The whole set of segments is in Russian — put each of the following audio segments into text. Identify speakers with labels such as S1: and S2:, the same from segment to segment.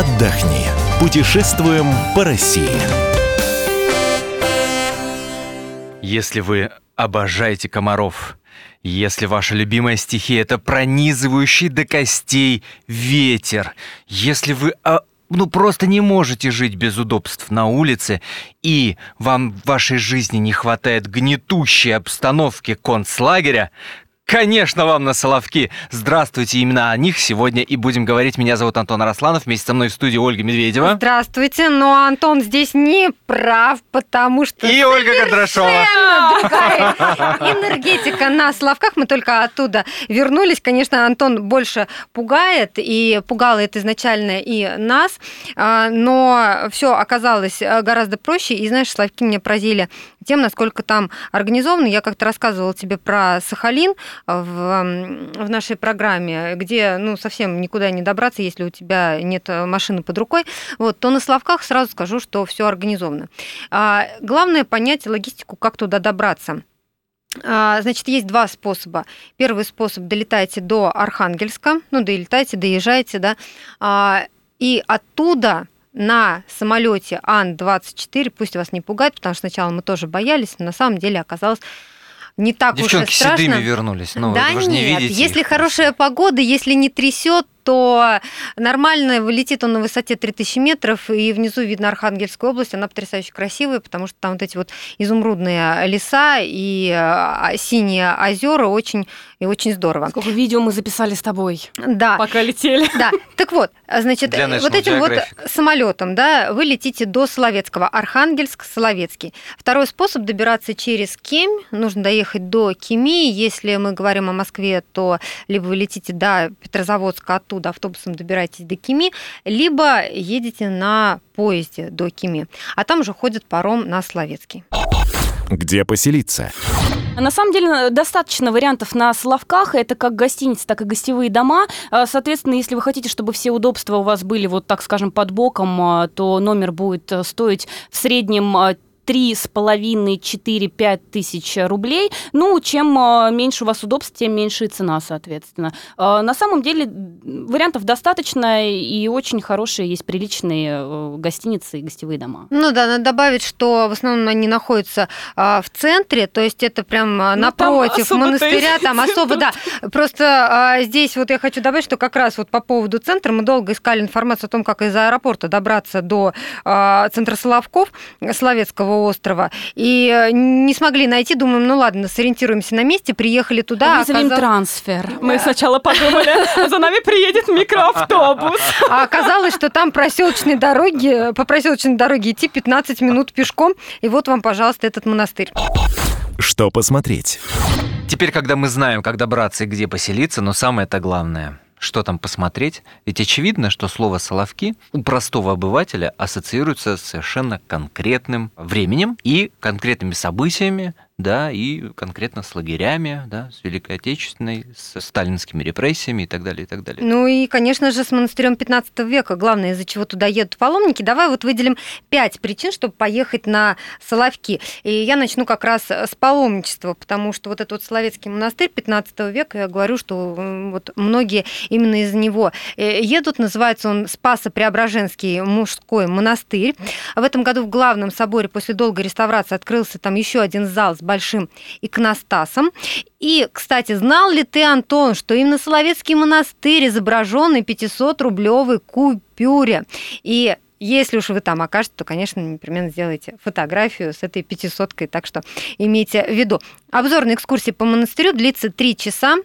S1: отдохни. Путешествуем по России.
S2: Если вы обожаете комаров, если ваша любимая стихия — это пронизывающий до костей ветер, если вы а, ну просто не можете жить без удобств на улице, и вам в вашей жизни не хватает гнетущей обстановки концлагеря, Конечно, вам на Соловки. Здравствуйте, именно о них сегодня и будем говорить. Меня зовут Антон Арасланов, вместе со мной в студии Ольга Медведева.
S3: Здравствуйте, но Антон здесь не прав, потому что...
S2: И Ольга Кондрашова.
S3: другая энергетика на Соловках. Мы только оттуда вернулись. Конечно, Антон больше пугает, и пугало это изначально и нас, а, но все оказалось гораздо проще. И знаешь, Соловки меня поразили тем, насколько там организовано. Я как-то рассказывала тебе про Сахалин в, в нашей программе, где ну, совсем никуда не добраться, если у тебя нет машины под рукой, вот, то на Славках сразу скажу, что все организовано. А, главное понять логистику, как туда добраться. А, значит, есть два способа. Первый способ – долетайте до Архангельска, ну, долетайте, доезжайте, да, а, и оттуда на самолете Ан-24, пусть вас не пугает, потому что сначала мы тоже боялись, но на самом деле оказалось не так
S2: Девчонки
S3: уж и страшно.
S2: седыми вернулись. Ну,
S3: да
S2: вы же
S3: нет,
S2: не видите
S3: если
S2: их.
S3: хорошая погода, если не трясет, то нормально летит он на высоте 3000 метров, и внизу видно Архангельскую область, она потрясающе красивая, потому что там вот эти вот изумрудные леса и а, синие озера очень и очень здорово.
S4: Сколько видео мы записали с тобой,
S3: Да,
S4: пока летели.
S3: да. Так вот, значит,
S2: Для
S3: вот этим вот
S2: Geographic.
S3: самолетом, да, вы летите до Соловецкого, Архангельск, Соловецкий. Второй способ добираться через Кемь. Нужно доехать до Кеми. Если мы говорим о Москве, то либо вы летите до Петрозаводска, оттуда автобусом добираетесь до Кеми, либо едете на поезде до Кеми. А там же ходит паром на Соловецкий.
S1: Где поселиться?
S4: На самом деле достаточно вариантов на Соловках. Это как гостиницы, так и гостевые дома. А, Соответственно, если вы хотите, чтобы все удобства у вас были, вот так скажем, под боком, а, то номер будет э, стоить в среднем а, три с половиной, четыре, пять тысяч рублей. Ну, чем а, меньше у вас удобств, тем меньше и цена, соответственно. А, На самом деле вариантов достаточно, и очень хорошие есть приличные э, гостиницы и гостевые дома.
S3: Ну да, надо добавить, что в основном они находятся а, в центре, то есть это прям а,
S4: Ну,
S3: напротив
S4: там
S3: монастыря, там особо, да. Просто здесь вот я хочу добавить, что как раз вот по поводу центра мы долго искали информацию о том, как из аэропорта добраться до центра Соловков, Соловецкого острова, и э, не смогли найти, думаем, ну ладно, сориентируемся на месте, приехали туда.
S4: Вызовем
S3: оказалось-
S4: трансфер. Мы сначала подумали, за нами приедет микроавтобус.
S3: А оказалось, что там проселочные дороги, по проселочной дороге идти 15 минут пешком, и вот вам, пожалуйста, этот монастырь.
S1: Что посмотреть?
S2: Теперь, когда мы знаем, как добраться и где поселиться, но самое это главное, что там посмотреть, ведь очевидно, что слово «соловки» у простого обывателя ассоциируется с совершенно конкретным временем и конкретными событиями, да, и конкретно с лагерями, да, с Великой Отечественной, с сталинскими репрессиями и так далее, и так далее.
S3: Ну и, конечно же, с монастырем 15 века. Главное, из-за чего туда едут паломники. Давай вот выделим пять причин, чтобы поехать на Соловки. И я начну как раз с паломничества, потому что вот этот вот Соловецкий монастырь 15 века, я говорю, что вот многие именно из него э, едут. Называется он Спасо-Преображенский мужской монастырь. В этом году в главном соборе после долгой реставрации открылся там еще один зал с большим иконостасом. И, кстати, знал ли ты, Антон, что именно Соловецкий монастырь изображен на 500-рублевой купюре? И если уж вы там окажетесь, то, конечно, непременно сделайте фотографию с этой пятисоткой, так что имейте в виду. Обзорная экскурсия по монастырю длится три часа.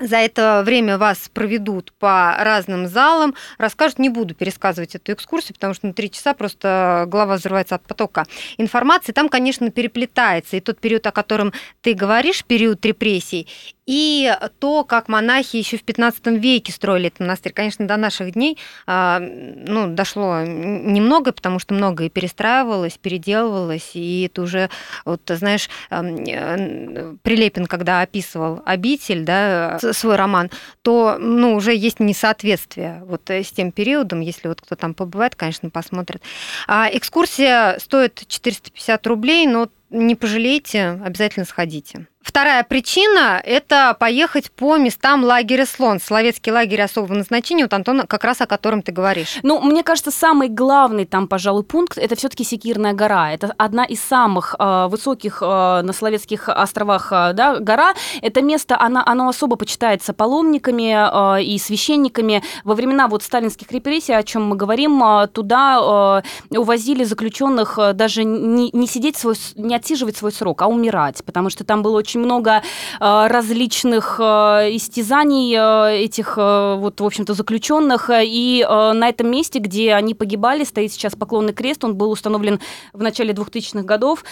S3: За это время вас проведут по разным залам, расскажут. Не буду пересказывать эту экскурсию, потому что на три часа просто голова взрывается от потока информации. Там, конечно, переплетается и тот период, о котором ты говоришь, период репрессий, и то, как монахи еще в 15 веке строили этот монастырь. Конечно, до наших дней а, ну, дошло немного, потому что многое перестраивалось, переделывалось, и это уже, вот, знаешь, эм, э, Прилепин, когда описывал «Обитель», да, свой роман, то ну, уже есть несоответствие вот э, с тем периодом, если вот кто там побывает, конечно, посмотрит. А экскурсия стоит 450 рублей, но не пожалеете, обязательно сходите. Вторая причина – это поехать по местам лагеря «Слон». Словецкий лагерь особого назначения, вот, Антон, как раз о котором ты говоришь.
S4: Ну, мне кажется, самый главный там, пожалуй, пункт – это все таки Секирная гора. Это одна из самых э, высоких э, на Словецких островах э, да, гора. Это место, она, оно особо почитается паломниками э, и священниками. Во времена вот сталинских репрессий, о чем мы говорим, э, туда э, увозили заключенных э, даже не, не сидеть свой, не отсиживать свой срок, а умирать, потому что там было очень очень много э, различных э, истязаний э, этих, вот, в общем-то, заключенных. И на этом месте, где они погибали, стоит сейчас поклонный крест. Он был установлен в начале 2000-х годов.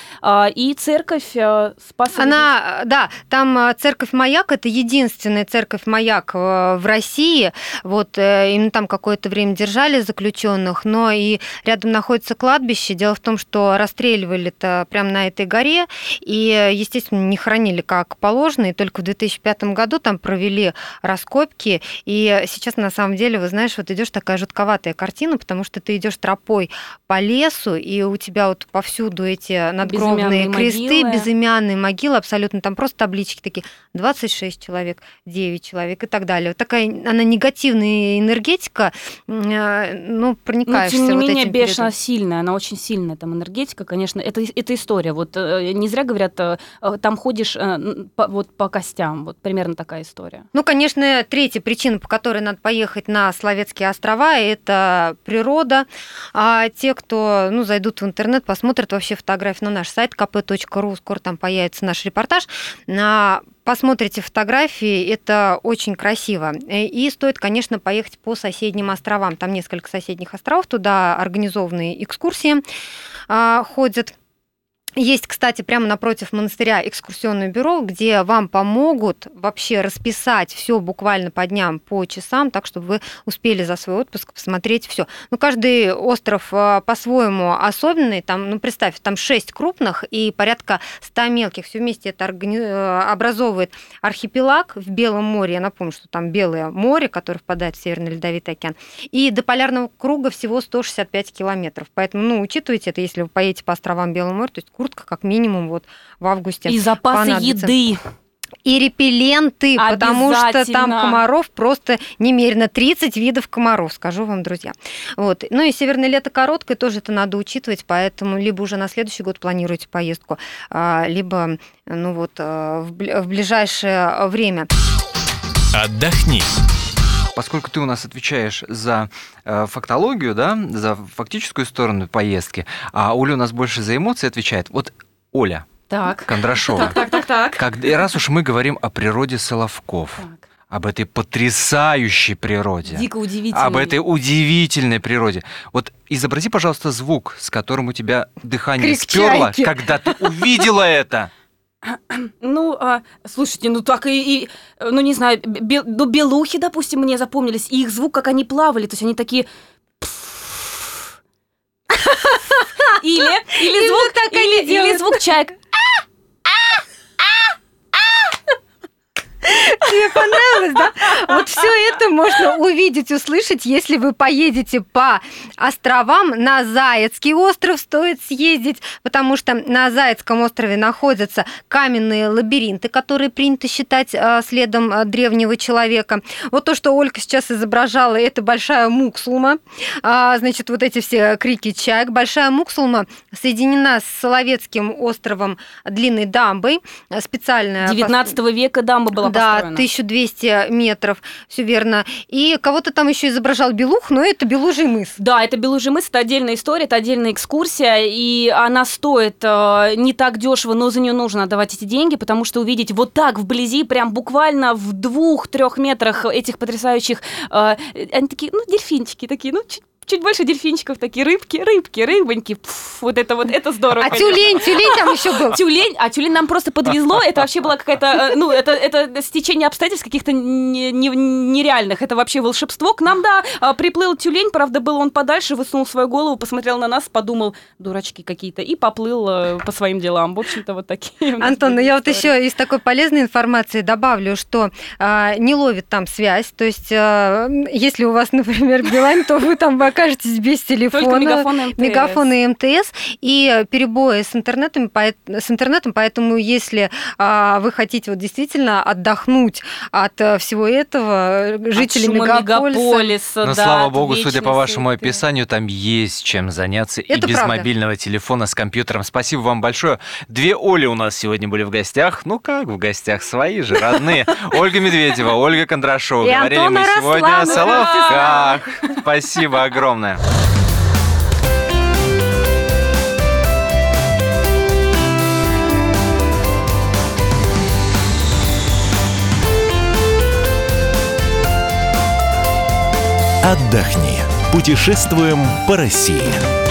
S4: И церковь спасла...
S3: Она, да, там церковь Маяк, это единственная церковь Маяк в России. Вот им там какое-то время держали заключенных, но и рядом находится кладбище. Дело в том, что расстреливали-то прямо на этой горе, и, естественно, не хоронили хранили как положено, и только в 2005 году там провели раскопки, и сейчас на самом деле, вы знаешь, вот идешь такая жутковатая картина, потому что ты идешь тропой по лесу, и у тебя вот повсюду эти надгробные безымянные кресты, могилы. безымянные могилы, абсолютно там просто таблички такие, 26 человек, 9 человек и так далее. Вот такая, она негативная энергетика, э, ну, проникаешься
S4: Но, тем не
S3: вот
S4: менее,
S3: этим
S4: бешено
S3: периодом.
S4: сильная, она очень сильная, там, энергетика, конечно, это, это история. Вот э, не зря говорят, э, там ходишь по, вот по костям. Вот примерно такая история.
S3: Ну, конечно, третья причина, по которой надо поехать на Словецкие острова, это природа. А те, кто ну, зайдут в интернет, посмотрят вообще фотографии на наш сайт kp.ru, скоро там появится наш репортаж, на посмотрите фотографии, это очень красиво. И стоит, конечно, поехать по соседним островам. Там несколько соседних островов, туда организованные экскурсии а, ходят. Есть, кстати, прямо напротив монастыря экскурсионное бюро, где вам помогут вообще расписать все буквально по дням, по часам, так чтобы вы успели за свой отпуск посмотреть все. Ну, каждый остров а, по-своему особенный. Там, ну, представь, там 6 крупных и порядка 100 мелких. Все вместе это органи... Э, образовывает архипелаг в Белом море. Я напомню, что там Белое море, которое впадает в Северный Ледовитый океан. И до полярного круга всего 165 километров. Поэтому, ну, учитывайте это, если вы поедете по островам Белого моря, то есть куртка как минимум вот в августе.
S4: И запасы еды.
S3: И репелленты, потому что там комаров просто немерено 30 видов комаров, скажу вам, друзья. Вот. Ну и северное лето короткое, тоже это надо учитывать, поэтому либо уже на следующий год планируете поездку, а, либо ну вот, а, в ближайшее время.
S1: Отдохни
S2: поскольку ты у нас отвечаешь за э, фактологию, да, за фактическую сторону поездки, а Оля у нас больше за эмоции отвечает. Вот Оля
S4: так.
S2: Кондрашова.
S4: Так, так, так, так.
S2: Как, раз уж мы говорим о природе Соловков, так. об этой потрясающей природе,
S4: дико удивительной,
S2: об этой удивительной природе, вот изобрази, пожалуйста, звук, с которым у тебя дыхание сперло, когда ты увидела это.
S4: Ну, а, слушайте, ну так и, и ну не знаю, бел, ну, белухи, допустим, мне запомнились, и их звук, как они плавали, то есть они такие... Или, или звук, или, или звук чаек.
S3: Тебе понравилось, да? Вот все это можно увидеть, услышать, если вы поедете по островам. На Заяцкий остров стоит съездить, потому что на Заяцком острове находятся каменные лабиринты, которые принято считать а, следом а, древнего человека. Вот то, что Ольга сейчас изображала, это большая муксулма. А, значит, вот эти все крики чаек. Большая муксулма соединена с Соловецким островом длинной дамбой. Специальная...
S4: 19 века дамба была
S3: да, построена. 1200 метров, все верно. И кого-то там еще изображал Белух, но это Белужий мыс.
S4: Да, это Белужий мыс, это отдельная история, это отдельная экскурсия, и она стоит э, не так дешево, но за нее нужно отдавать эти деньги, потому что увидеть вот так вблизи, прям буквально в двух-трех метрах этих потрясающих, э, они такие, ну, дельфинчики такие, ну, чуть чуть больше дельфинчиков, такие рыбки, рыбки, рыбоньки. Пф, вот это вот, это здорово.
S3: А тюлень, тюлень там еще был.
S4: Тюлень, а тюлень нам просто подвезло. Это вообще была какая-то, э, ну, это, это стечение обстоятельств каких-то нереальных. Это вообще волшебство. К нам, да, а, приплыл тюлень, правда, был он подальше, высунул свою голову, посмотрел на нас, подумал, дурачки какие-то, и поплыл э, по своим делам. В общем-то, вот такие.
S3: Антон, ну я вот еще из такой полезной информации добавлю, что э, не ловит там связь. То есть, э, если у вас, например, Билайн, то вы там окажетесь без телефона.
S4: Только мегафон и МТС.
S3: Мегафон и МТС и перебои с интернетом, с интернетом, поэтому если а, вы хотите вот действительно отдохнуть от а, всего этого, э, жители
S4: От шума
S3: мегаполиса,
S4: мегаполиса,
S2: Но
S4: да,
S2: слава
S4: от
S2: богу, судя по вашему
S4: суеты.
S2: описанию, там есть чем заняться и
S3: Это
S2: без
S3: правда.
S2: мобильного телефона с компьютером. Спасибо вам большое. Две Оли у нас сегодня были в гостях. Ну как в гостях? Свои же, родные. Ольга Медведева, Ольга Кондрашова.
S3: И
S2: Говорили мы сегодня о. Соловках. Спасибо огромное.
S1: Отдохни. Путешествуем по России.